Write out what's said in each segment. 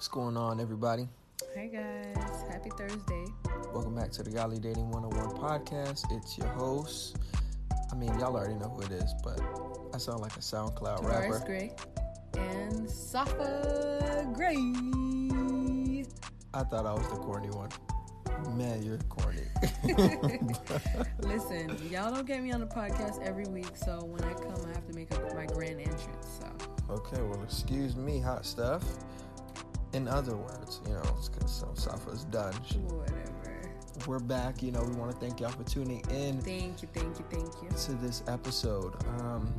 What's going on, everybody? Hey guys, happy Thursday. Welcome back to the Godly Dating 101 podcast. It's your host. I mean, y'all already know who it is, but I sound like a SoundCloud Tavares rapper. Gray and Safa Gray. I thought I was the corny one. Man, you're corny. Listen, y'all don't get me on the podcast every week, so when I come, I have to make up my grand entrance. So okay, well, excuse me, hot stuff. In other words, you know, because so Safa's done. She- whatever. We're back. You know, we want to thank y'all for tuning in Thank you, thank you, thank you. to this episode. Um,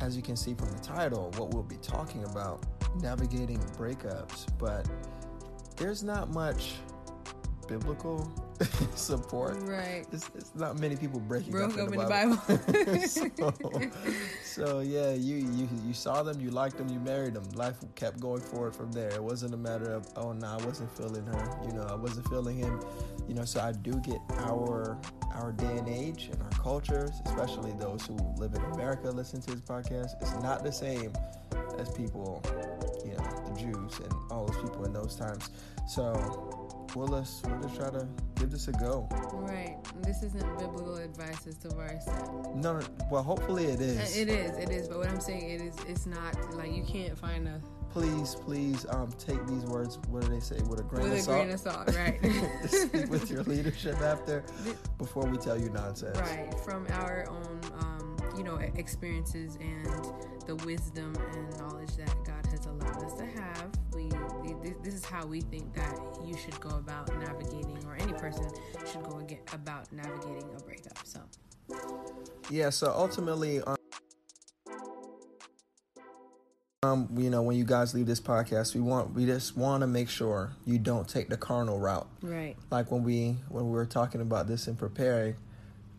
as you can see from the title, what we'll be talking about navigating breakups, but there's not much biblical support. Right. It's, it's not many people breaking Broke up in the in the Bible. so, so yeah, you, you you saw them, you liked them, you married them. Life kept going forward from there. It wasn't a matter of oh no, I wasn't feeling her. You know, I wasn't feeling him. You know, so I do get our our day and age and our cultures, especially those who live in America, listen to this podcast. It's not the same as people, you know, the Jews and all those people in those times. So we'll just we'll just try to give this a go. Right. This isn't biblical advice, as Tavares said. No, no, well, hopefully it is. It is, it is. But what I'm saying, it is. It's not like you can't find a Please, please, um, take these words. What do they say? With a grain with of a salt. grain of salt, right? Speak with your leadership after, before we tell you nonsense. right from our own um, you know experiences and the wisdom and knowledge that god has allowed us to have we, this, this is how we think that you should go about navigating or any person should go about navigating a breakup so Yeah. So ultimately, um, um, you know, when you guys leave this podcast, we want we just want to make sure you don't take the carnal route. right Like when we when we were talking about this and preparing,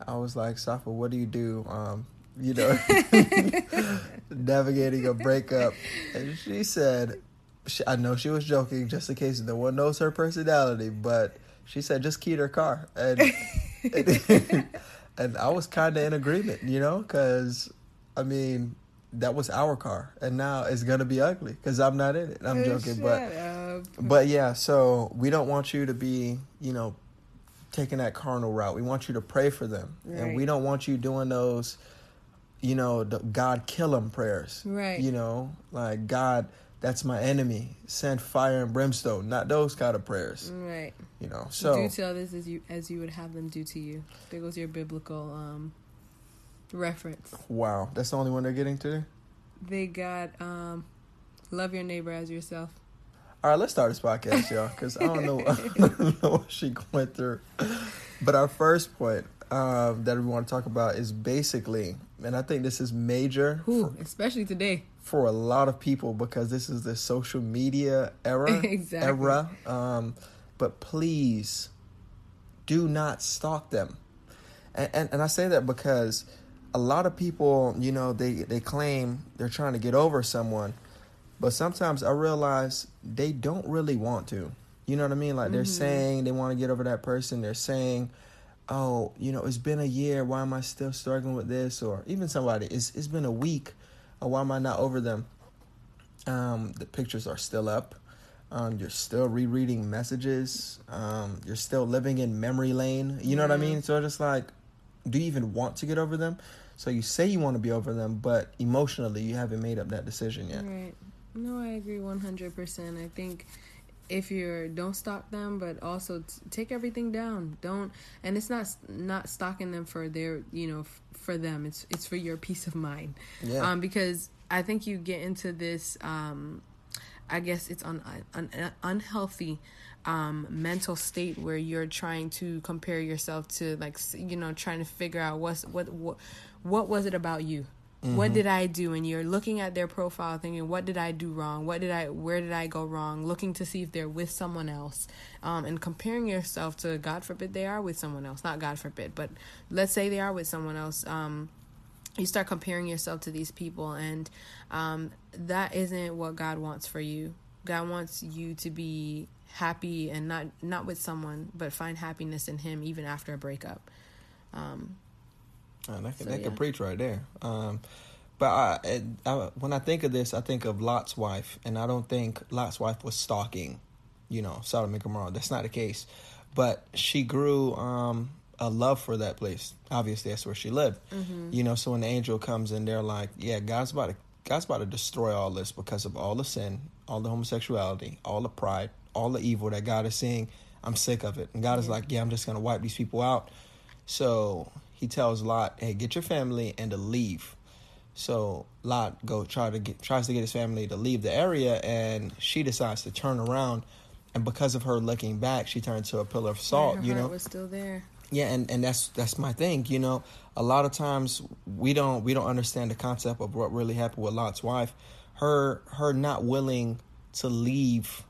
I was like, Safa, what do you do? Um, you know, navigating a breakup, and she said, she, I know she was joking, just in case no one knows her personality, but she said just key her car, and and, and I was kind of in agreement, you know, because I mean that was our car, and now it's gonna be ugly because I'm not in it. I'm joking, but. Shut up. But yeah, so we don't want you to be, you know, taking that carnal route. We want you to pray for them, and we don't want you doing those, you know, the God kill them prayers. Right. You know, like God, that's my enemy. Send fire and brimstone. Not those kind of prayers. right You know. So do to others as you as you would have them do to you there goes your biblical um reference wow, that's the only one they're getting to. they got um love your neighbor as yourself All right, let's start this podcast, y'all, because I don't know, I don't know what she went through. But our first point um, that we want to talk about is basically, and I think this is major Ooh, especially today for a lot of people because this is the social media era. Exactly. Era. Um, but please, do not stalk them. And, and and I say that because a lot of people, you know, they they claim they're trying to get over someone, but sometimes I realize they don't really want to. You know what I mean? Like they're saying they want to get over that person. They're saying, "Oh, you know, it's been a year. Why am I still struggling with this?" Or even somebody, "It's it's been a week. Or why am I not over them?" Um, the pictures are still up. Um, you're still rereading messages. Um, you're still living in memory lane. You know what I mean? So just like, do you even want to get over them? So you say you want to be over them, but emotionally you haven't made up that decision yet. Right. No, I agree 100%. I think if you're don't stalk them but also t- take everything down. Don't and it's not not stalking them for their, you know, f- for them. It's it's for your peace of mind. Yeah. Um because I think you get into this um I guess it's un, un, un, unhealthy um, mental state where you're trying to compare yourself to like you know trying to figure out what's what what what was it about you what did i do? And you're looking at their profile thinking what did i do wrong? What did i where did i go wrong? Looking to see if they're with someone else um, and comparing yourself to god forbid they are with someone else. Not god forbid but let's say they are with someone else um, you start comparing yourself to these people and um, that isn't what god wants for you. God wants you to be happy and not not with someone but find happiness in him even after a breakup. Um, And that can, So, that yeah. preach right there. Um, but But I, I, when I think of this, I think of Lot's wife, and I don't think Lot's wife was stalking, you know, Sodom and Gomorrah. That's not the case. But she grew um, a love for that place. Obviously, that's where she lived. Mm-hmm. You know, so when the angel comes in, they're like, "Yeah, God's about to God's about to destroy all this because of all the sin, all the homosexuality, all the pride, all the evil that God is seeing. I'm sick of it." And God yeah. is like, "Yeah, I'm just gonna wipe these people out." So he tells Lot, "Hey, get your family and to leave." So Lot go try to get tries to get his family to leave the area, and she decides to turn around and because of her looking back, she turned to a pillar of salt. Yeah, you know, was still there. Yeah, and, and that's that's my thing. You know, a lot of times we don't we don't understand the concept of what really happened with Lot's wife. Her her not willing to leave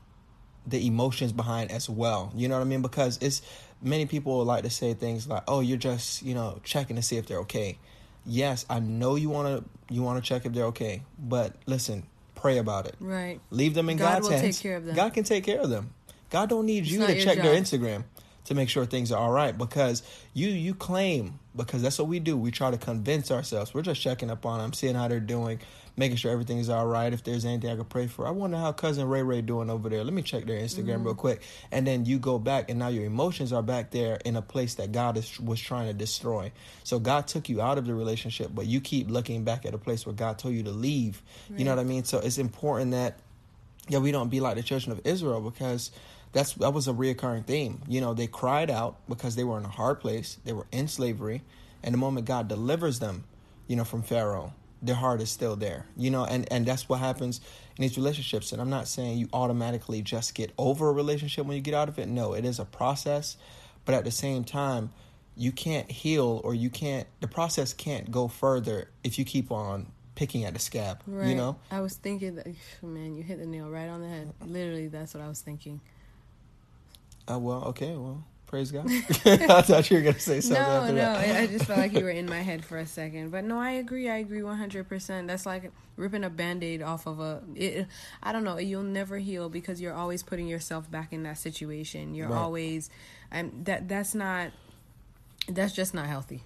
the emotions behind as well. You know what I mean? Because it's many people would like to say things like, "Oh, you're just you know checking to see if they're okay." Yes, I know you want to you want to check if they're okay, but listen, pray about it. Right. Leave them in God God's will hands. Take care of them. God can take care of them. God don't need it's you to check job. their Instagram to make sure things are all right because you you claim because that's what we do. We try to convince ourselves. We're just checking up on them, seeing how they're doing, making sure everything is all right. If there's anything I could pray for, I wonder how cousin Ray Ray doing over there. Let me check their Instagram mm-hmm. real quick, and then you go back, and now your emotions are back there in a place that God is, was trying to destroy. So God took you out of the relationship, but you keep looking back at a place where God told you to leave. Right. You know what I mean? So it's important that yeah we don't be like the children of Israel because that's that was a reoccurring theme. You know, they cried out because they were in a hard place, they were in slavery, and the moment God delivers them, you know, from Pharaoh, their heart is still there. You know, and and that's what happens in these relationships. And I'm not saying you automatically just get over a relationship when you get out of it. No, it is a process, but at the same time, you can't heal or you can't the process can't go further if you keep on picking at the scab. Right. You know? I was thinking that man, you hit the nail right on the head. Literally that's what I was thinking. Oh well, okay, well, praise God. I thought you were gonna say something. No, no, that. I just felt like you were in my head for a second. But no, I agree. I agree one hundred percent. That's like ripping a band-aid off of a. It, I don't know. You'll never heal because you're always putting yourself back in that situation. You're right. always, and that that's not. That's just not healthy.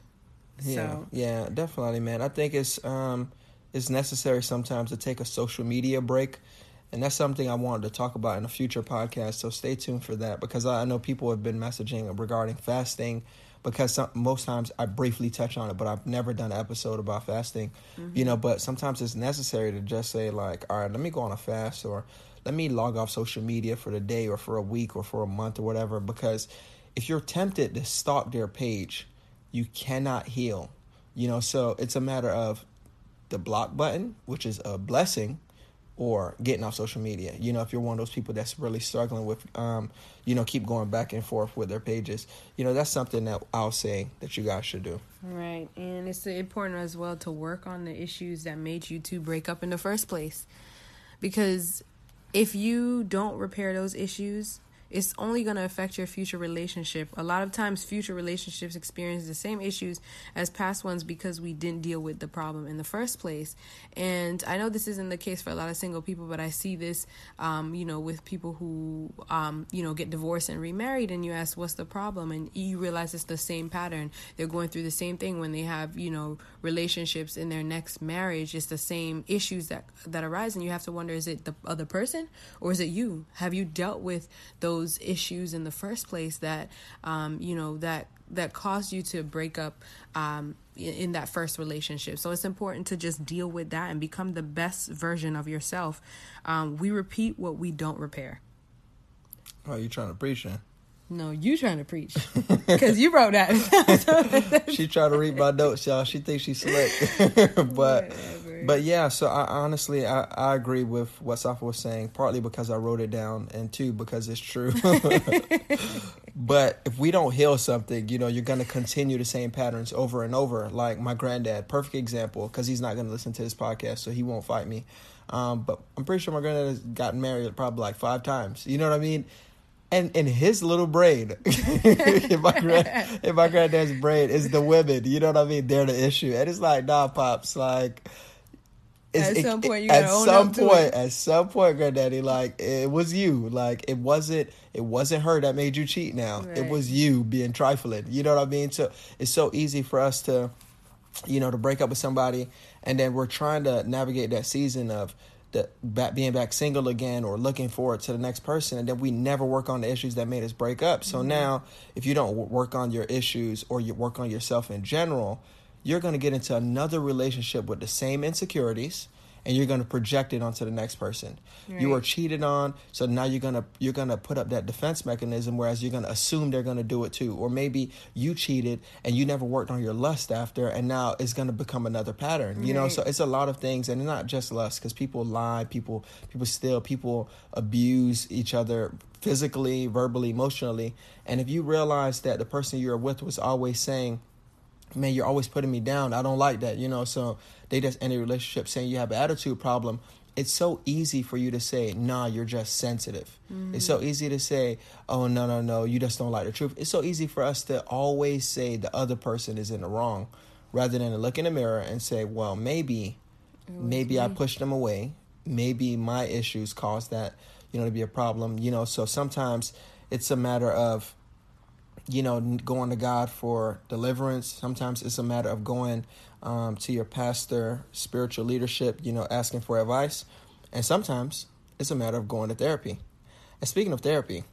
Yeah, so. yeah, definitely, man. I think it's um, it's necessary sometimes to take a social media break and that's something I wanted to talk about in a future podcast. So stay tuned for that because I know people have been messaging regarding fasting. Because some, most times I briefly touch on it, but I've never done an episode about fasting. Mm-hmm. You know, but sometimes it's necessary to just say like, all right, let me go on a fast, or let me log off social media for the day, or for a week, or for a month, or whatever. Because if you're tempted to stalk their page, you cannot heal. You know, so it's a matter of the block button, which is a blessing or getting off social media. You know, if you're one of those people that's really struggling with, um, you know, keep going back and forth with their pages, you know, that's something that I'll say that you guys should do. Right. And it's important as well to work on the issues that made you two break up in the first place. Because if you don't repair those issues, it's only going to affect your future relationship. A lot of times, future relationships experience the same issues as past ones because we didn't deal with the problem in the first place. And I know this isn't the case for a lot of single people, but I see this, um, you know, with people who, um, you know, get divorced and remarried, and you ask, what's the problem? And you realize it's the same pattern. They're going through the same thing when they have, you know, relationships in their next marriage. It's the same issues that, that arise, and you have to wonder, is it the other person or is it you? Have you dealt with those? Those issues in the first place that um, you know that that caused you to break up um, in, that first relationship. So it's important to just deal with that and become the best version of yourself. Um, we repeat what we don't repair. Oh, you trying to preach? No, you trying to preach because you wrote that. she trying to read my notes, y'all. She thinks she's slick, but but yeah. So I honestly I, I agree with what Safa was saying. Partly because I wrote it down, and two because it's true. but if we don't heal something, you know, you're gonna continue the same patterns over and over. Like my granddad, perfect example, because he's not gonna listen to this podcast, so he won't fight me. Um, but I'm pretty sure my granddad has gotten married probably like five times. You know what I mean? and in his little brain, in my grand, in my granddad's brain is the women. You know what I mean? They're the issue, and it's like, nah, pops, like. At some point, you at some point, at some point, granddaddy, like it was you. Like it wasn't, it wasn't her that made you cheat. Now right. it was you being trifling. You know what I mean? So it's so easy for us to you know, to break up with somebody, and then we're trying to navigate that season of the back, being back single again or looking forward to the next person, and then we never work on the issues that made us break up. So Mm-hmm. now, if you don't work on your issues or you work on yourself in general, you're going to get into another relationship with the same insecurities and you're going to project it onto the next person. You were cheated on, so now you're going to you're going to put up that defense mechanism whereas you're going to assume they're going to do it too. Or maybe you cheated and you never worked on your lust after and now it's going to become another pattern. You know, so it's a lot of things and not just lust cuz people lie, people people steal, people abuse each other physically, verbally, emotionally. And if you realize that the person you're with was always saying man, you're always putting me down. I don't like that, you know. So they just end a relationship saying you have an attitude problem. It's so easy for you to say, nah, you're just sensitive. It's so easy to say, oh, no, no, no, you just don't like the truth. It's so easy for us to always say the other person is in the wrong rather than to look in the mirror and say, well, maybe, maybe I pushed them away. Maybe my issues caused that, you know, to be a problem, you know. So sometimes it's a matter of, you know, going to God for deliverance. Sometimes it's a matter of going um, to your pastor, spiritual leadership, you know, asking for advice. And sometimes it's a matter of going to therapy. And speaking of therapy,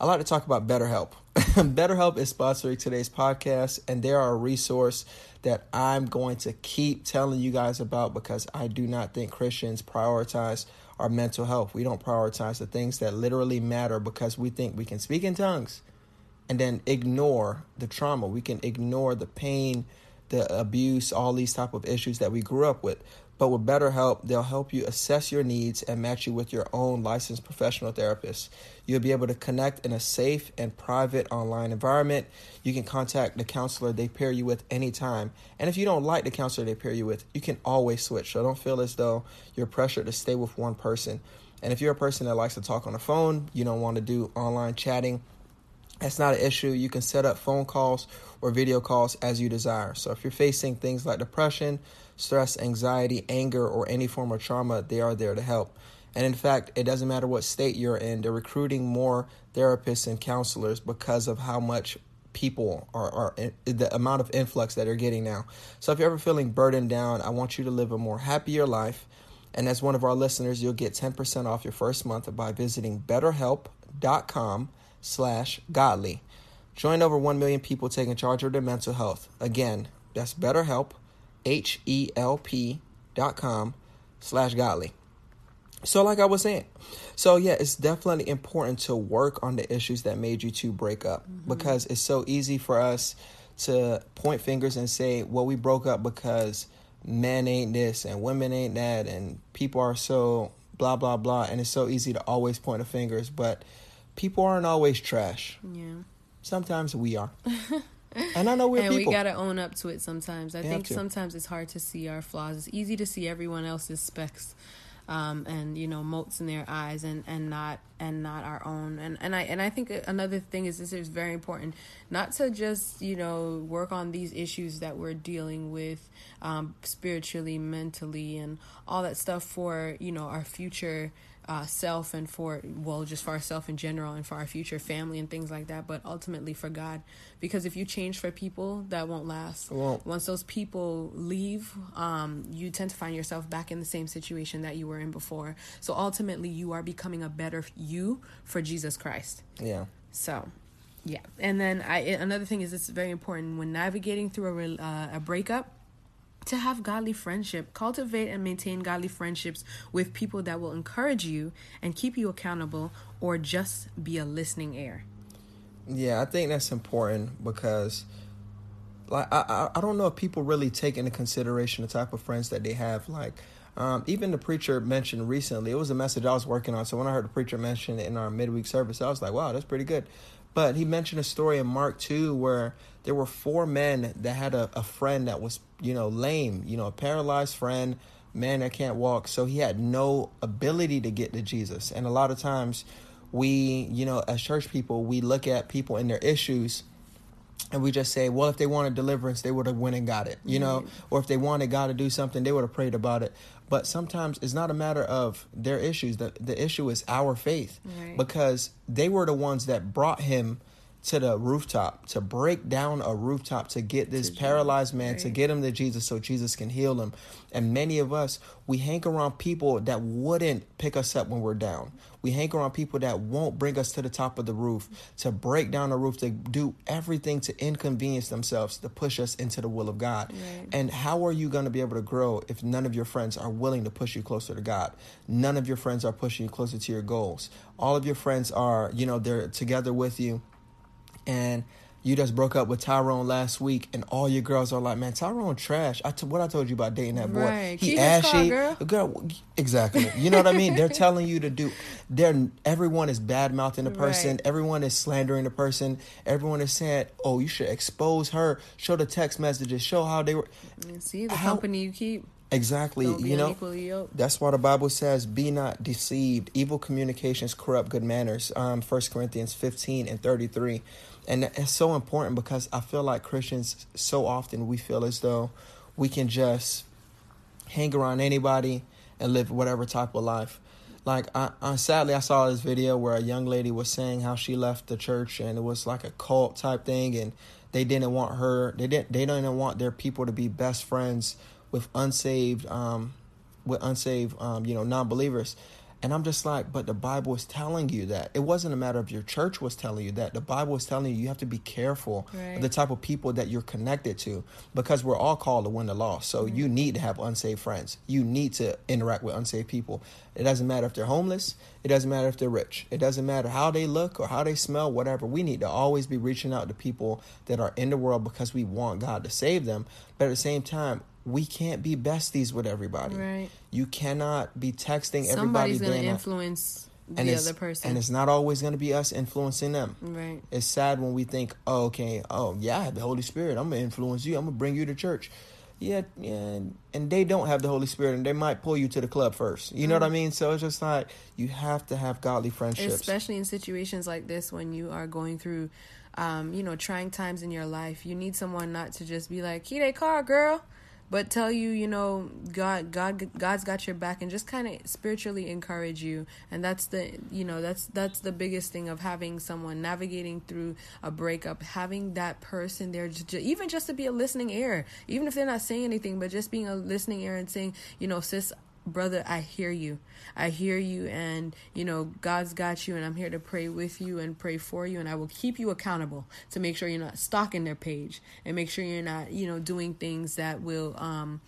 I like to talk about BetterHelp. BetterHelp is sponsoring today's podcast, and they are a resource that I'm going to keep telling you guys about because I do not think Christians prioritize our mental health. We don't prioritize the things that literally matter because we think we can speak in tongues and then ignore the trauma. We can ignore the pain, the abuse, all these type of issues that we grew up with. But with BetterHelp, they'll help you assess your needs and match you with your own licensed professional therapist. You'll be able to connect in a safe and private online environment. You can contact the counselor they pair you with anytime. And if you don't like the counselor they pair you with, you can always switch. So don't feel as though you're pressured to stay with one person. And if you're a person that likes to talk on the phone, you don't want to do online chatting, that's not an issue. You can set up phone calls or video calls as you desire. So if you're facing things like depression, stress, anxiety, anger, or any form of trauma, they are there to help. And in fact, it doesn't matter what state you're in, they're recruiting more therapists and counselors because of how much people are, are the amount of influx that they're getting now. So if you're ever feeling burdened down, I want you to live a more happier life. And as one of our listeners, you'll get 10% off your first month by visiting betterhelp.com slash godly. Join over 1 million people taking charge of their mental health. Again, that's betterhelp, H-E-L-P dot com slash godly. So like I was saying, so yeah, it's definitely important to work on the issues that made you two break up mm-hmm. because it's so easy for us to point fingers and say, well, we broke up because men ain't this and women ain't that and people are so blah blah blah and it's so easy to always point the fingers, but people aren't always trash. Yeah. Sometimes we are. and I know we're and people. we gotta own up to it sometimes. I think sometimes it's hard to see our flaws. It's easy to see everyone else's specs, um, and you know motes in their eyes, and, and not and not our own. And and I and I think another thing is this is very important, not to just you know work on these issues that we're dealing with, um, spiritually, mentally, and all that stuff for you know our future uh, self and for well just for ourself in general and for our future family and things like that but ultimately for god because if you change for people that won't last won't. once those people leave um, you tend to find yourself back in the same situation that you were in before so ultimately you are becoming a better you for jesus christ yeah. so, yeah. And then I another thing is it's very important when navigating through a uh, a breakup to have godly friendship. Cultivate and maintain godly friendships with people that will encourage you and keep you accountable or just be a listening ear. Yeah, I think that's important because, like, I I, don't know if people really take into consideration the type of friends that they have. Like, um, even the preacher mentioned recently, it was a message I was working on. So when I heard the preacher mention it in our midweek service, I was like, wow, that's pretty good. But he mentioned a story in Mark 2 where there were four men that had a, a friend that was, you know, lame, you know, a paralyzed friend, man that can't walk. So he had no ability to get to Jesus. And a lot of times we, you know, as church people, we look at people and their issues and we just say, well, if they wanted deliverance, they would have went and got it, you know, or if they wanted God to do something, they would have prayed about it. But sometimes it's not a matter of their issues. The the issue is our faith Right. because they were the ones that brought him to the rooftop to break down a rooftop to get this to paralyzed Jesus, man right. to get him to Jesus so Jesus can heal him. And many of us we hang around people that wouldn't pick us up when we're down. We hang around people that won't bring us to the top of the roof to break down a roof to do everything to inconvenience themselves to push us into the will of God. Right. And how are you going to be able to grow if none of your friends are willing to push you closer to God? None of your friends are pushing you closer to your goals. All of your friends are, you know, they're together with you and you just broke up with Tyrone last week, and all your girls are like, "Man, Tyrone trash." I t- what I told you about dating that boy. Right. He ashy, girl. girl. Exactly. You know what I mean? They're telling you to do. They're everyone is bad mouthing the person. Right. Everyone is slandering the person. Everyone is saying, "Oh, you should expose her. Show the text messages. Show how they were." See the how, company you keep. Exactly. You know, that's why the Bible says, "Be not deceived. Evil communications corrupt good manners." Um, First Corinthians fifteen and thirty three and it's so important because I feel like Christians so often we feel as though we can just hang around anybody and live whatever type of life. Like I, I sadly I saw this video where a young lady was saying how she left the church and it was like a cult type thing and they didn't want her they didn't they didn't want their people to be best friends with unsaved um with unsaved um you know non-believers and I'm just like, but the Bible is telling you that. It wasn't a matter of your church was telling you that. The Bible is telling you you have to be careful right. of the type of people that you're connected to because we're all called to win the lost. So mm-hmm. you need to have unsaved friends. You need to interact with unsaved people. It doesn't matter if they're homeless. It doesn't matter if they're rich. It doesn't matter how they look or how they smell, whatever. We need to always be reaching out to people that are in the world because we want God to save them. But at the same time, we can't be besties with everybody. Right. You cannot be texting Somebody's everybody. Somebody's going to influence and the other person. And it's not always going to be us influencing them. Right. It's sad when we think, oh, okay, oh, yeah, I have the Holy Spirit. I'm going to influence you. I'm going to bring you to church. Yeah, yeah, and they don't have the Holy Spirit, and they might pull you to the club first. You know mm. what I mean? So it's just like you have to have godly friendships, especially in situations like this when you are going through, um, you know, trying times in your life. You need someone not to just be like, "Key, they car, girl." But tell you you know god god god's got your back and just kind of spiritually encourage you. And that's the you know that's that's the biggest thing of having someone navigating through a breakup having that person there just, even just to be a listening ear even if they're not saying anything but just being a listening ear and saying you know sis brother, I hear you. I hear you, and you know, God's got you, and I'm here to pray with you and pray for you, and I will keep you accountable to make sure you're not stalking their page and make sure you're not, you know, doing things that will, um,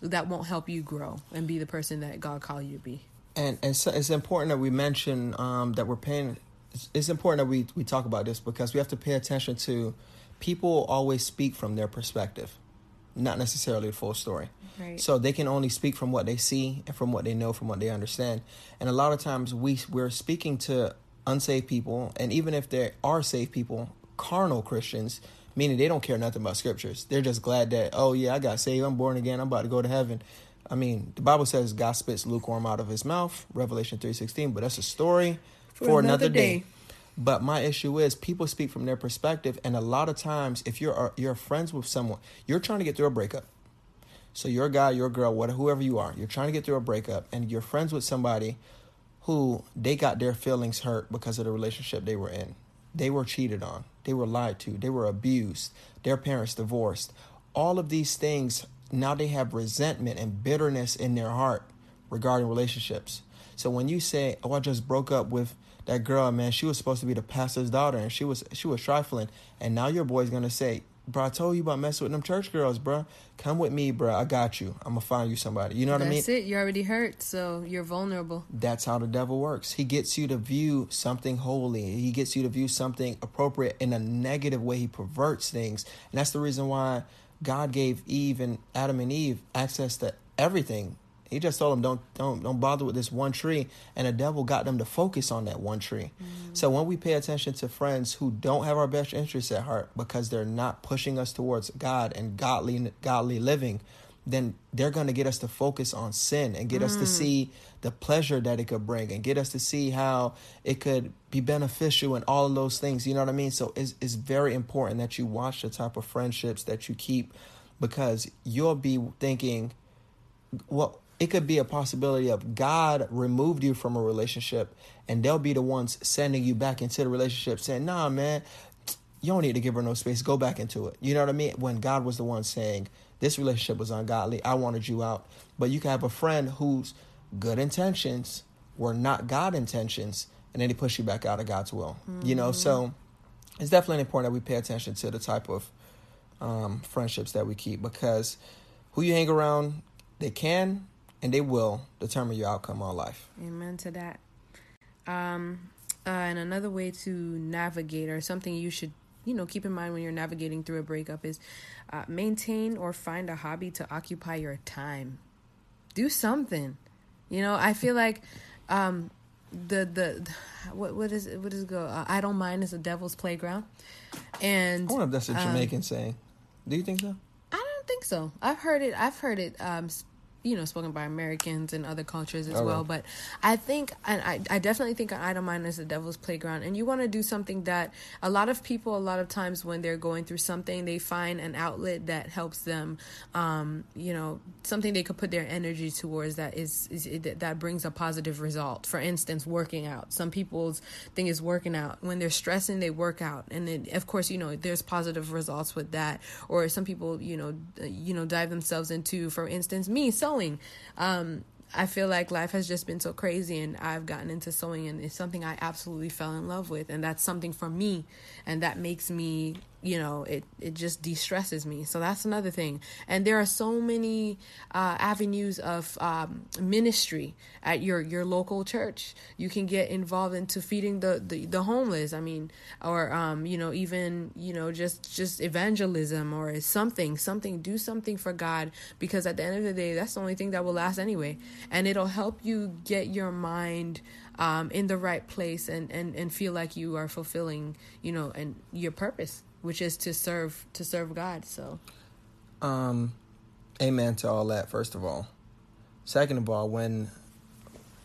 that won't help you grow and be the person that God called you to be. And and so it's important that we mention um, that we're paying. It's, it's important that we we talk about this because we have to pay attention to people always speak from their perspective not necessarily the full story. Right. So they can only speak from what they see and from what they know, from what they understand. And a lot of times we we're speaking to unsaved people, and even if there are saved people, carnal Christians, meaning they don't care nothing about scriptures. They're just glad that oh yeah, I got saved, I'm born again, I'm about to go to heaven. I mean, the Bible says God spits lukewarm out of His mouth, Revelation three sixteen. But that's a story for, for another, another day. day. But my issue is people speak from their perspective, and a lot of times, if you're uh, you're friends with someone, you're trying to get through a breakup. So you're a guy, you're a girl, whatever, whoever you are, you're trying to get through a breakup, and you're friends with somebody who they got their feelings hurt because of the relationship they were in. They were cheated on, they were lied to, they were abused, their parents divorced. All of these things now they have resentment and bitterness in their heart regarding relationships. So when you say, "Oh, I just broke up with that girl, man, she was supposed to be the pastor's daughter, and she was she was trifling. And now your boy's gonna say, bro, I told you about messing with them church girls, bro. Come with me, bro. I got you. I'm gonna find you somebody. You know what That's I mean? That's it. You're already hurt, so you're vulnerable. That's how the devil works. He gets you to view something holy. He gets you to view something appropriate in a negative way. He perverts things, and that's the reason why God gave Eve and Adam and Eve access to everything he just told them don't don't don't bother with this one tree, and the devil got them to focus on that one tree. Mm. So when we pay attention to friends who don't have our best interests at heart because they're not pushing us towards God and godly godly living, then they're going to get us to focus on sin and get mm. us to mm. see the pleasure that it could bring and get us to see how it could be beneficial and all of those things. You know what I mean? So it's, it's very important that you watch the type of friendships that you keep because you'll be thinking, well, it could be a possibility of God removed you from a relationship and they'll be the ones sending you back into the relationship saying, nah, man, you don't need to give her no space. Go back into it. You know what I mean? When God was the one saying this relationship was ungodly, I wanted you out. But you can have a friend whose good intentions were not God intentions, and then he push you back out of God's will. Mm-hmm. You know, so it's definitely important that we pay attention to the type of um, friendships that we keep because who you hang around, they can and they will determine your outcome on life. Amen to that. Um, uh, and another way to navigate, or something you should, you know, keep in mind when you're navigating through a breakup, is uh, maintain or find a hobby to occupy your time. Do something. You know, I feel like um, the, the the what what is what it go? Uh, I don't mind is a devil's playground. And I wonder if that's a Jamaican um, saying. Do you think so? I don't think so. I've heard it. I've heard it um, you know spoken by Americans and other cultures as okay. well. But I think, and I, I definitely think an idle mind is the devil's playground. And you want to do something that a lot of people, a lot of times when they're going through something, they find an outlet that helps them. Um, you know, something they could put their energy towards that is, is that brings a positive result. For instance, working out. Some people's thing is working out. When they're stressing, they work out, and then of course, you know, there's positive results with that. Or some people, you know, you know, dive themselves into, for instance, me. So sewing. Um, I feel like life has just been so crazy and I've gotten into sewing and it's something I absolutely fell in love with and that's something for me and that makes me you know it it just de-stresses me. So that's another thing. And there are so many uh, avenues of um, ministry at your your local church. You can get involved into feeding the the, the homeless. I mean or um, you know even you know just just evangelism or something something do something for god. Because at the end of the day that's the only thing that will last anyway. And it'll help you get your mind um, in the right place and, and, and feel like you are fulfilling, you know, and your purpose which is to serve to serve God. So, um, amen to all that. First of all, second of all, when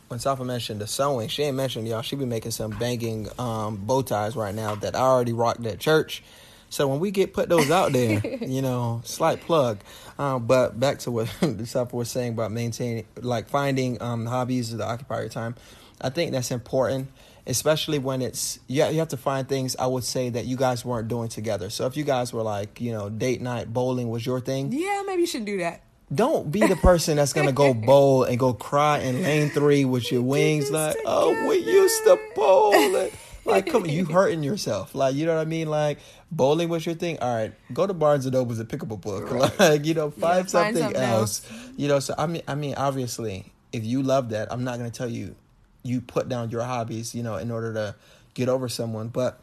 when Safa mentioned the sewing, she ain't mentioned y'all. She be making some banging um, bow ties right now that I already rocked at church. So when we get put those out there, you know, slight plug. Um, but back to what Safa was saying about maintaining, like finding um, hobbies to occupy your time. I think that's important especially when it's yeah you have to find things I would say that you guys weren't doing together. So if you guys were like you know date night bowling was your thing, yeah, maybe you shouldn't do that. Don't be the person that's gonna go bowl and go cry in lane three with your wings like, together. oh, we used to bowl. It. Like, come on, you hurting yourself. Like, you know what I mean? Like, bowling was your thing. All right, go to Barnes and Nobles and pick up a book. Right. Like, you know, find, yeah, something, find something else. else. You know, so I mean, I mean, obviously, if you love that, I'm not gonna tell you you put down your hobbies, you know, in order to get over someone. But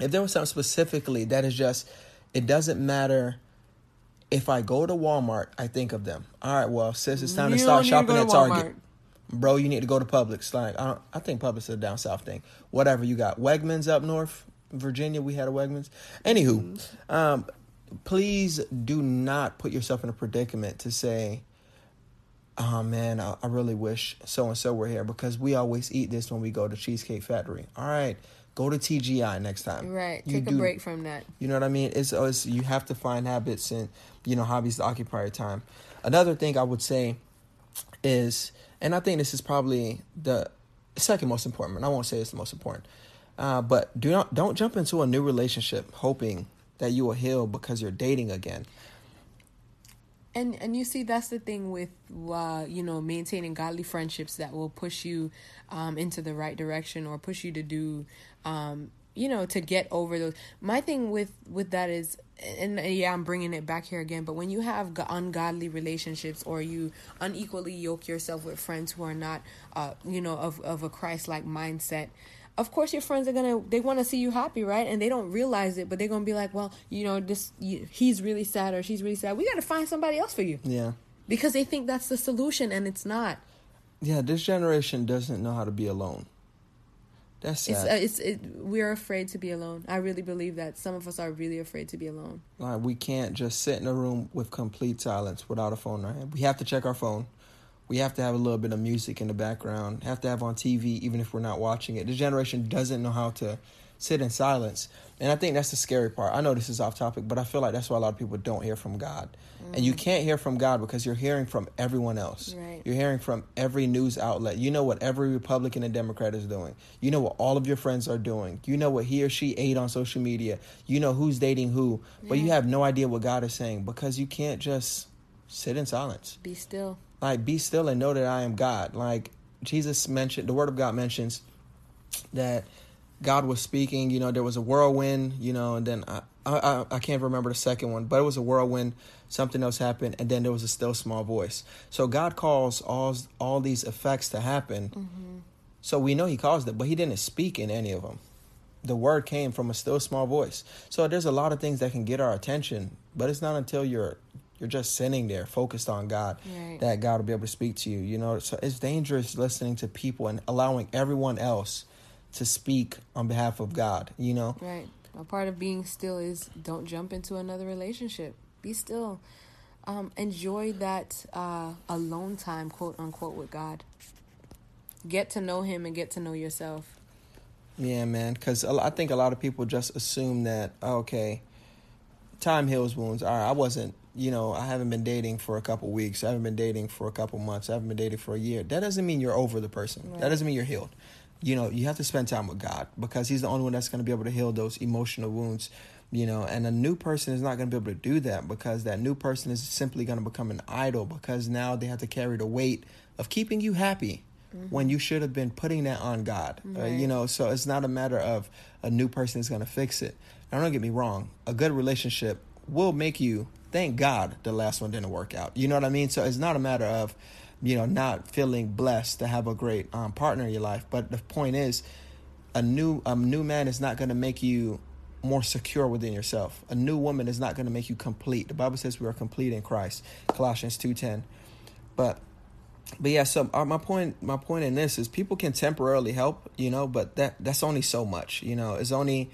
if there was something specifically that is just, it doesn't matter if I go to Walmart, I think of them. All right, well, since it's time you to start shopping to at Target, bro, you need to go to Publix. Like, I, I think Publix is a down south thing. Whatever you got, Wegmans up north, Virginia, we had a Wegmans. Anywho, mm-hmm. um, please do not put yourself in a predicament to say, oh man, I, I really wish so and so were here because we always eat this when we go to Cheesecake Factory. All right, go to TGI next time. Right, you take do, a break from that. You know what I mean? It's, it's you have to find habits and you know hobbies to occupy your time. Another thing I would say is, and I think this is probably the second most important. I won't say it's the most important, uh, but do not don't jump into a new relationship hoping that you will heal because you're dating again and and you see that's the thing with uh, you know maintaining godly friendships that will push you um, into the right direction or push you to do um, you know to get over those. My thing with with that is and yeah i'm bringing it back here again but when you have ungodly relationships or you unequally yoke yourself with friends who are not uh, you know of, of a christ-like mindset of course your friends are gonna they want to see you happy right and they don't realize it but they're gonna be like well you know this you, he's really sad or she's really sad we gotta find somebody else for you yeah because they think that's the solution and it's not yeah this generation doesn't know how to be alone that's sad. It's, uh, it's it, we're afraid to be alone. I really believe that some of us are really afraid to be alone. Like we can't just sit in a room with complete silence without a phone in our hand. We have to check our phone We have to have a little bit of music in the background. Have to have on TV, even if we're not watching it. This generation doesn't know how to sit in silence. And I think that's the scary part. I know this is off topic, but I feel like that's why a lot of people don't hear from God. Mm. And you can't hear from God because you're hearing from everyone else. Right. You're hearing from every news outlet. You know what every Republican and Democrat is doing. You know what all of your friends are doing. You know what he or she ate on social media. You know who's dating who. But yeah. you have no idea what God is saying because you can't just sit in silence. Be still. Like, be still and know that I am God. Like, Jesus mentioned, the Word of God mentions that God was speaking. You know, there was a whirlwind. You know, and then I, I I can't remember the second one, but it was a whirlwind. Something else happened, and then there was a still small voice. So God calls all all these effects to happen. Mm-hmm. So we know He caused it, but He didn't speak in any of them. The word came from a still small voice. So there's a lot of things that can get our attention, but it's not until you're you're just sitting there focused on God right. that God will be able to speak to you. You know, so it's dangerous listening to people and allowing everyone else to speak on behalf of God, you know? Right. A part of being still is don't jump into another relationship. Be still. Um, enjoy that uh, alone time, quote unquote, with God. Get to know Him and get to know yourself. Yeah, man. Because I think a lot of people just assume that, okay, time heals wounds. All right, I wasn't, you know, I haven't been dating for a couple weeks. I haven't been dating for a couple months. I haven't been dating for a year. That doesn't mean you're over the person. Right. That doesn't mean you're healed you know, you have to spend time with God because He's the only one that's going to be able to heal those emotional wounds, you know. And a new person is not going to be able to do that because that new person is simply going to become an idol because now they have to carry the weight of keeping you happy mm-hmm. when you should have been putting that on God, right. uh, you know. So it's not a matter of a new person is going to fix it. Now, don't get me wrong, a good relationship will make you thank God the last one didn't work out. You know what I mean? So it's not a matter of you know, not feeling blessed to have a great um, partner in your life. But the point is, a new a new man is not going to make you more secure within yourself. A new woman is not going to make you complete. The Bible says we are complete in Christ. Colossians two ten. But but yeah, so uh, my point my point in this is people can temporarily help, you know, but that that's only so much, you know. It's only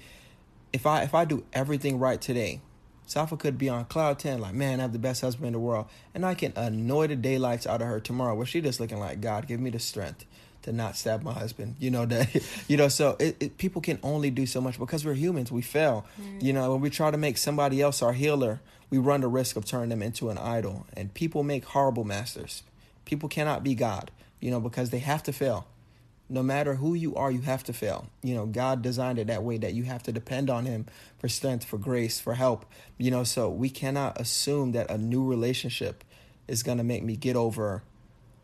if I if I do everything right today, Safa could be on cloud 10, like, man, I have the best husband in the world. And I can annoy the daylights out of her tomorrow, where she just looking like, God, give me the strength to not stab my husband. You know, that, you know, so it, it, people can only do so much because we're humans. We fail. Mm-hmm. You know, when we try to make somebody else our healer, we run the risk of turning them into an idol. And people make horrible masters. People cannot be God, you know, because they have to fail no matter who you are, you have to fail. You know, God designed it that way that you have to depend on Him for strength, for grace, for help. You know, so we cannot assume that a new relationship is going to make me get over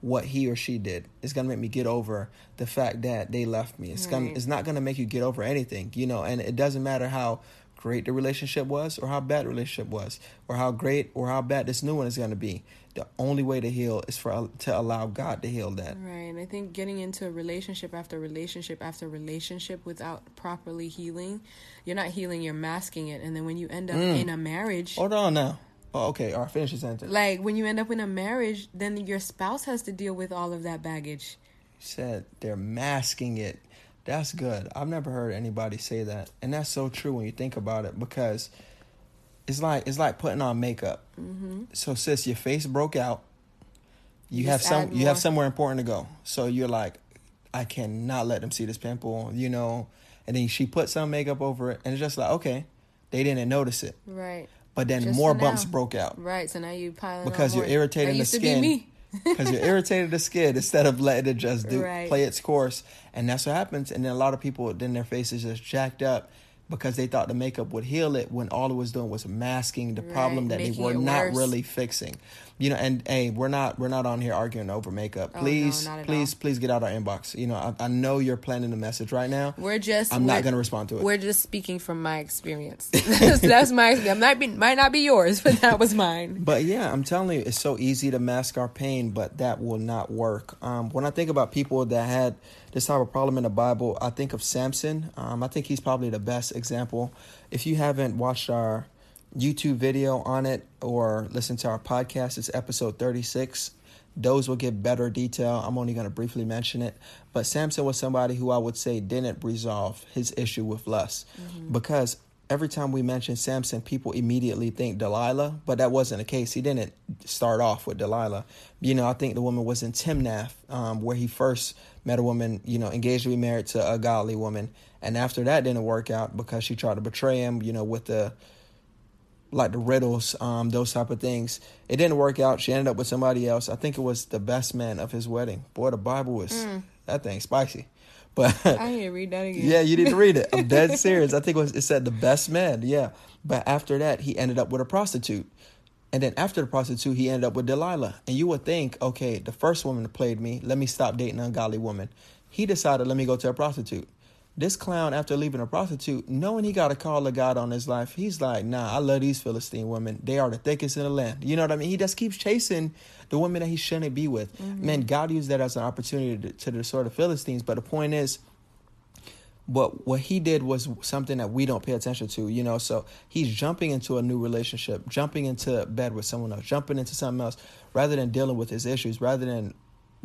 what he or she did. It's going to make me get over the fact that they left me. It's right. going it's not going to make you get over anything, you know, and it doesn't matter how great the relationship was or how bad the relationship was or how great or how bad this new one is going to be the only way to heal is for to allow God to heal that. Right. And I think getting into a relationship after relationship after relationship without properly healing, you're not healing, you're masking it. And then when you end up mm. in a marriage, hold on now. Oh, okay. All right. Finish the sentence. Like when you end up in a marriage, then your spouse has to deal with all of that baggage. said they're masking it. That's good. I've never heard anybody say that, and that's so true when you think about it because it's like it's like putting on makeup. Mm-hmm. So sis, your face broke out. You Just have some. You have somewhere important to go. So you're like, I cannot let them see this pimple. You know. And then she put some makeup over it, and it's just like, okay, they didn't notice it. Right. But then just more bumps broke out. Right. So now you piling because you're irritating the skin. Because you're irritated the skin instead of letting it just do right. play its course, and that's what happens. And then a lot of people, then their faces just jacked up, because they thought the makeup would heal it when all it was doing was masking the right, problem that they were not worse. really fixing. You know and hey we're not we're not on here arguing over makeup. Please oh, no, please all. please get out our inbox. You know I, I, know you're planning a message right now. We're just i'm not going to respond to it. we're just speaking from my experience. That's my experience might be might not be yours but that was mine. But yeah i'm telling you it's so easy to mask our pain but that will not work. Um, when i think about people that had this type of problem in the bible i think of samson um, i think he's probably the best example if you haven't watched our YouTube video on it or listened to our podcast. It's episode 36. Those will get better detail. I'm only going to briefly mention it. But Samson was somebody who I would say didn't resolve his issue with lust mm-hmm. because every time we mention Samson, people immediately think Delilah, but that wasn't the case. He didn't start off with Delilah. You know, I think the woman was in Timnath, um, where he first met a woman, you know, engaged to be married to a godly woman. And after that didn't work out because she tried to betray him, you know, with the like the riddles, um, those type of things. It didn't work out. She ended up with somebody else. I think it was the best man of his wedding. Boy, the Bible was mm. that thing spicy. But I need to read that again. Yeah, you need to read it. I'm dead serious. I think it, was, it said the best man. Yeah, but after that, he ended up with a prostitute, and then after the prostitute, he ended up with Delilah. And you would think, okay, the first woman that played me, let me stop dating an ungodly woman. He decided, let me go to a prostitute. This clown, after leaving a prostitute, knowing he got a call of God on his life, he's like, nah, I love these Philistine women. They are the thickest in the land. You know what I mean? He just keeps chasing the women that he shouldn't be with. Mm-hmm. Man, God used that as an opportunity to, to destroy the Philistines. But the point is, but what he did was something that we don't pay attention to, you know. So he's jumping into a new relationship, jumping into bed with someone else, jumping into something else, rather than dealing with his issues, rather than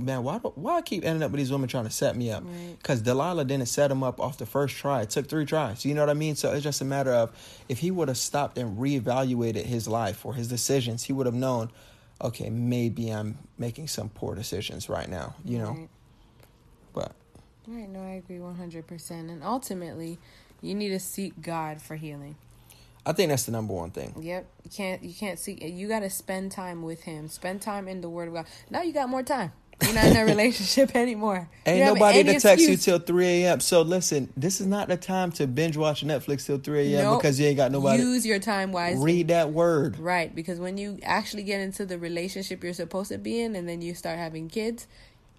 man, why do, why I keep ending up with these women trying to set me up? Because right. Delilah didn't set him up off the first try. It took three tries. You know what I mean? So it's just a matter of if he would have stopped and reevaluated his life or his decisions, he would have known, okay, maybe I'm making some poor decisions right now. You know, right. but right, no, I agree one hundred percent. And ultimately, you need to seek God for healing. I think that's the number one thing. Yep, you can't you can't see. You got to spend time with Him. Spend time in the Word of God. Now you got more time. You're not in a relationship anymore. Ain't nobody to text you till 3 a.m. So listen, this is not the time to binge watch Netflix till 3 a.m. Nope. because you ain't got nobody. Use your time wisely. Read that word. Right, because when you actually get into the relationship you're supposed to be in and then you start having kids,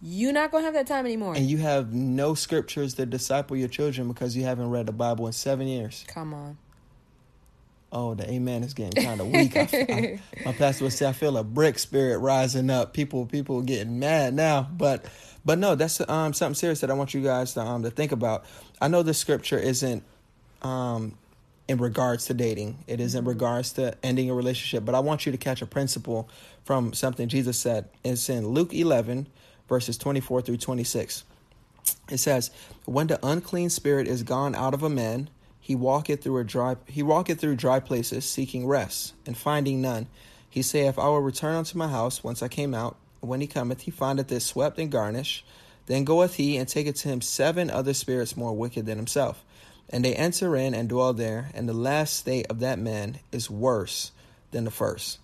you're not going to have that time anymore. And you have no scriptures to disciple your children because you haven't read the Bible in seven years. Come on oh, the amen is getting kind of weak. I, I, my pastor would say, I feel a brick spirit rising up. People, people getting mad now, but, but no, that's um something serious that I want you guys to um to think about. I know the scripture isn't um in regards to dating. It is in regards to ending a relationship, but I want you to catch a principle from something Jesus said. It's in Luke 11 verses 24 through 26. It says, "When the unclean spirit is gone out of a man, he walketh through a dry he walketh through dry places, seeking rest, and finding none. He saith, I will return unto my house whence I came out. When he cometh, he findeth it swept and garnished. Then goeth he and taketh to him seven other spirits more wicked than himself. And they enter in and dwell there, and the last state of that man is worse than the first.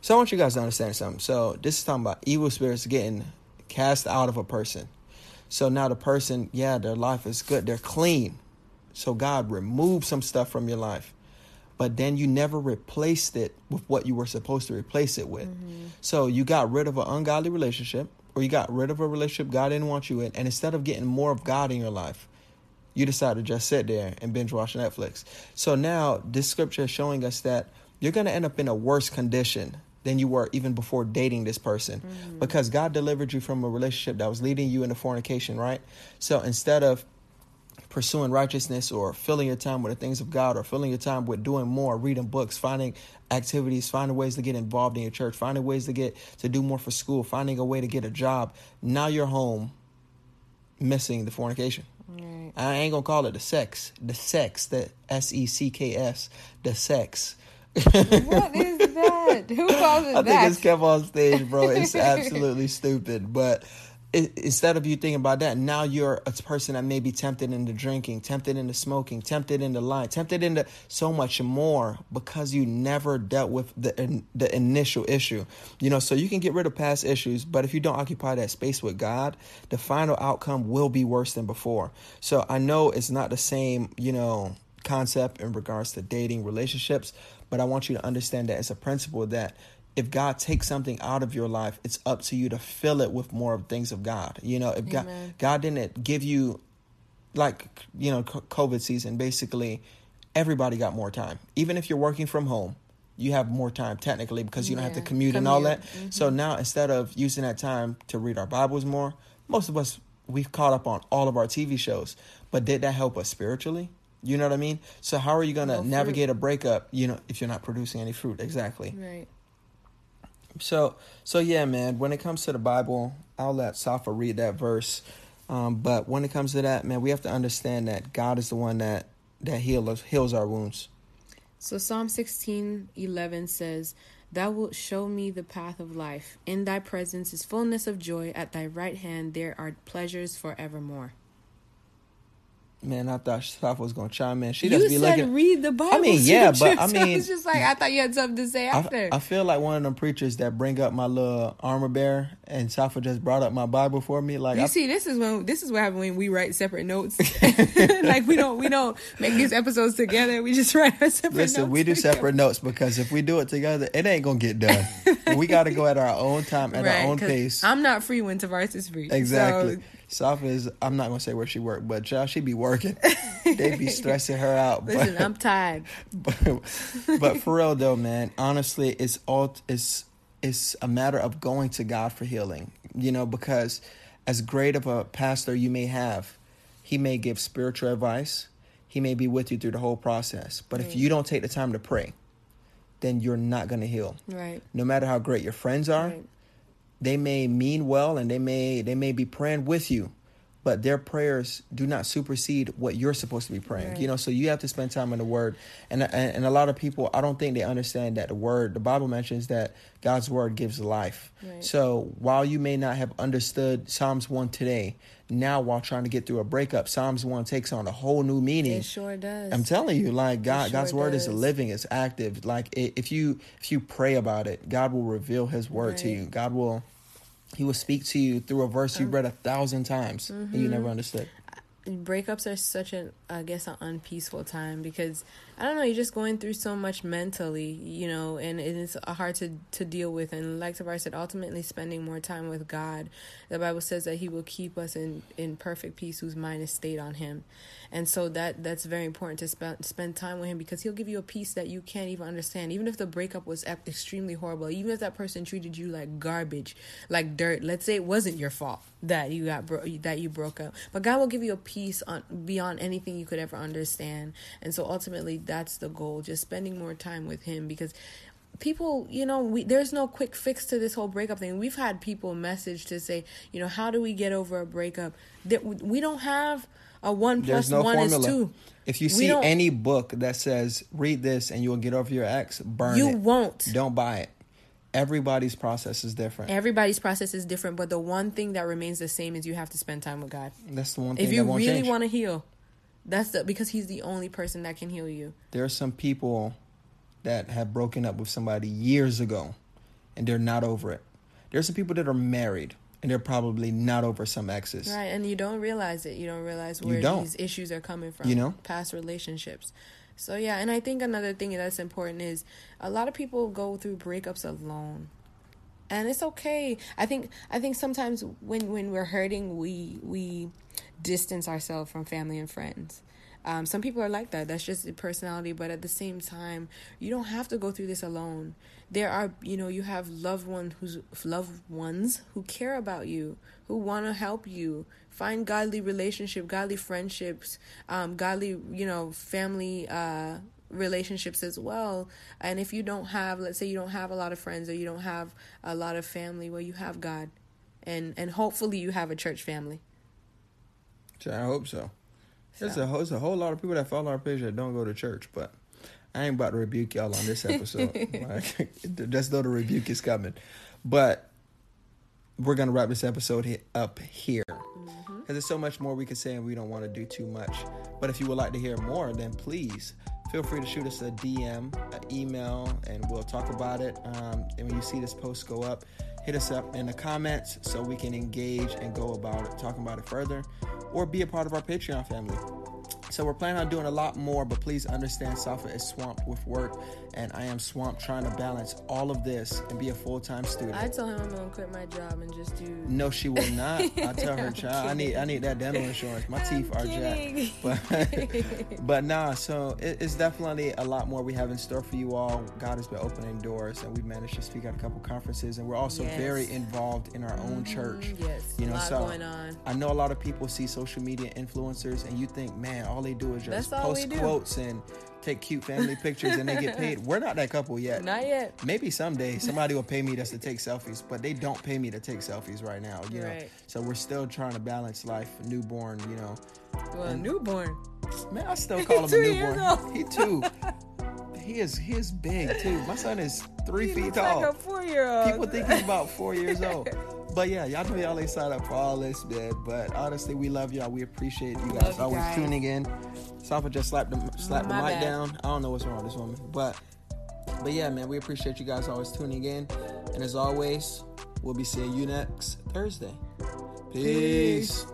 So I want you guys to understand something. So this is talking about evil spirits getting cast out of a person. So now the person, yeah, their life is good. They're clean. So God removed some stuff from your life, but then you never replaced it with what you were supposed to replace it with. Mm-hmm. So you got rid of an ungodly relationship, or you got rid of a relationship God didn't want you in, and instead of getting more of God in your life, you decided to just sit there and binge watch Netflix. So now this scripture is showing us that you're going to end up in a worse condition than you were even before dating this person mm-hmm. because God delivered you from a relationship that was leading you into fornication, right? So instead of pursuing righteousness or filling your time with the things of God or filling your time with doing more, reading books, finding activities, finding ways to get involved in your church, finding ways to get to do more for school, finding a way to get a job. Now you're home missing the fornication. Right. I ain't gonna call it the sex, the sex, the S E C K S, the sex. what is that? Who calls it I that? I think it's kept on stage, bro. It's absolutely stupid, but instead of you thinking about that, now you're a person that may be tempted into drinking, tempted into smoking, tempted into lying, tempted into so much more because you never dealt with the the initial issue. You know, so you can get rid of past issues, but if you don't occupy that space with God, the final outcome will be worse than before. So I know it's not the same, you know, concept in regards to dating relationships, but I want you to understand that it's a principle that if God takes something out of your life, it's up to you to fill it with more of things of God. You know, if. God God didn't give you like you know COVID season, basically everybody got more time. Even if you're working from home, you have more time technically because you don't have to commute, commute. and all that. Mm-hmm. So now instead of using that time to read our Bibles more, most of us we've caught up on all of our TV shows. But did that help us spiritually? You know what I mean? So how are you going to no navigate a breakup, you know, if you're not producing any fruit? Exactly. Right. So so yeah, man. When it comes to the Bible, I'll let Safa read that verse. Um, but when it comes to that, man, we have to understand that God is the one that that heal us, heals our wounds. So Psalm 16, 11 says, Thou wilt show me the path of life. In thy presence is fullness of joy. At thy right hand there are pleasures forevermore. Man, I thought Safa was gonna chime in. She you just be said looking. read the Bible. I mean, yeah, but I mean- it's just like I thought you had something to say after. I, I feel like one of them preachers that bring up my little armor bearer, and Safa just brought up my Bible for me. Like, you I, see, this is when this is what happens when we write separate notes. like we don't we don't make these episodes together. We just write our separate listen, notes. we do together. separate notes because if we do it together, it ain't gonna get done. we got to go at our own time, at Right, our own pace. I'm not free when Tavares is free. Exactly. So, Safa is. I'm not gonna say where she worked, but y'all, she be working. they be stressing her out. listen, but, I'm tired. but, but for real though, man, honestly, it's all it's it's a matter of going to God for healing. You know, because as great of a pastor you may have, he may give spiritual advice. He may be with you through the whole process. But if you don't take the time to pray, then you're not going to heal. Right. No matter how great your friends are, Right. They may mean well and they may they may be praying with you but their prayers do not supersede what you're supposed to be praying Right. you know so you have to spend time in the word and, and and a lot of people i don't think they understand that the word the bible mentions that god's word gives life Right. so while you may not have understood psalms 1 today now while trying to get through a breakup psalms 1 takes on a whole new meaning It sure does. I'm telling you, like God, sure God's word is living, it's active. Like if you if you pray about it, God will reveal His word to you. God will He will speak to you through a verse you read a thousand times and you Mm-hmm. never understood. breakups are such an I guess an unpeaceful time because I don't know you're just going through so much mentally you know and it's hard to to deal with. And like Tavar said ultimately spending more time with God the Bible says that he will keep us in in perfect peace whose mind is stayed on him. And so that that's very important to spend spend time with him because he'll give you a peace that you can't even understand. Even if the breakup was extremely horrible even if that person treated you like garbage like dirt let's say it wasn't your fault that you got bro- that you broke up. But God will give you a peace on beyond anything you could ever understand and so ultimately that's the goal just spending more time with him because people you know we there's no quick fix to this whole breakup thing we've had people message to say you know how do we get over a breakup that we don't have a one plus no one formula. is two If you see any book that says read this and you will get over your ex, burn you it. won't Don't buy it. Everybody's process is different. everybody's process is different but the one thing that remains the same is you have to spend time with god That's the one thing if you really want to heal that's the because he's the only person that can heal you there are some people that have broken up with somebody years ago and they're not over it. There are some people that are married and they're probably not over some exes. Right, and you don't realize it. You don't realize where don't. these issues are coming from. You know? past relationships. So yeah, and I think another thing that's important is a lot of people go through breakups alone, and it's okay. I think I think sometimes when when we're hurting, we we distance ourselves from family and friends. Um, some people are like that. That's just personality. But at the same time, you don't have to go through this alone. There are, you know, you have loved ones who's loved ones who care about you, who want to help you. Find godly relationship, godly friendships, um, godly, you know, family uh, relationships as well. And if you don't have, let's say, you don't have a lot of friends or you don't have a lot of family, well, you have God, and and hopefully you have a church family. So I hope so. There's a, there's a whole lot of people that follow our page that don't go to church, but I ain't about to rebuke y'all on this episode. like, just know the rebuke is coming. But we're gonna wrap this episode up here mm-hmm. because there's so much more we could say, and we don't want to do too much. But if you would like to hear more, then please feel free to shoot us a DM, an email, and we'll talk about it. Um, and when you see this post go up, hit us up in the comments so we can engage and go about it, talking about it further, or be a part of our Patreon family. So we're planning on doing a lot more, but please understand Safa is swamped with work, and I am swamped trying to balance all of this and be a full time student. I told him I'm gonna quit my job and just do. No, she will not. I tell her, I'm child, I need I need that dental insurance. My teeth are kidding. jacked. But but nah, so it, it's definitely a lot more we have in store for you all. God has been opening doors, and we've managed to speak at a couple conferences, and we're also Yes. very involved in our own church. Mm, Yes, You a know, lot so going on. I know a lot of people see social media influencers, and you think, man, all they do is just That's post quotes and take cute family pictures, and they get paid. We're not that couple yet. Not yet. Maybe someday somebody will pay me just to take selfies, but they don't pay me to take selfies right now. You know, so we're still trying to balance life, newborn. You know, Well, And- newborn. Man, I still call him a newborn. He two. He is he is big too. My son is three He feet tall. like a four-year-old. People think he's about four years old. But yeah, y'all know y'all ain't signed up for all this, man. But honestly, we love y'all. We appreciate you guys you always guys. tuning in. Safa just slapped the slapped the mic bad. down. I don't know what's wrong with this woman, but but yeah, man, we appreciate you guys always tuning in. And as always, we'll be seeing you next Thursday. Peace. Peace.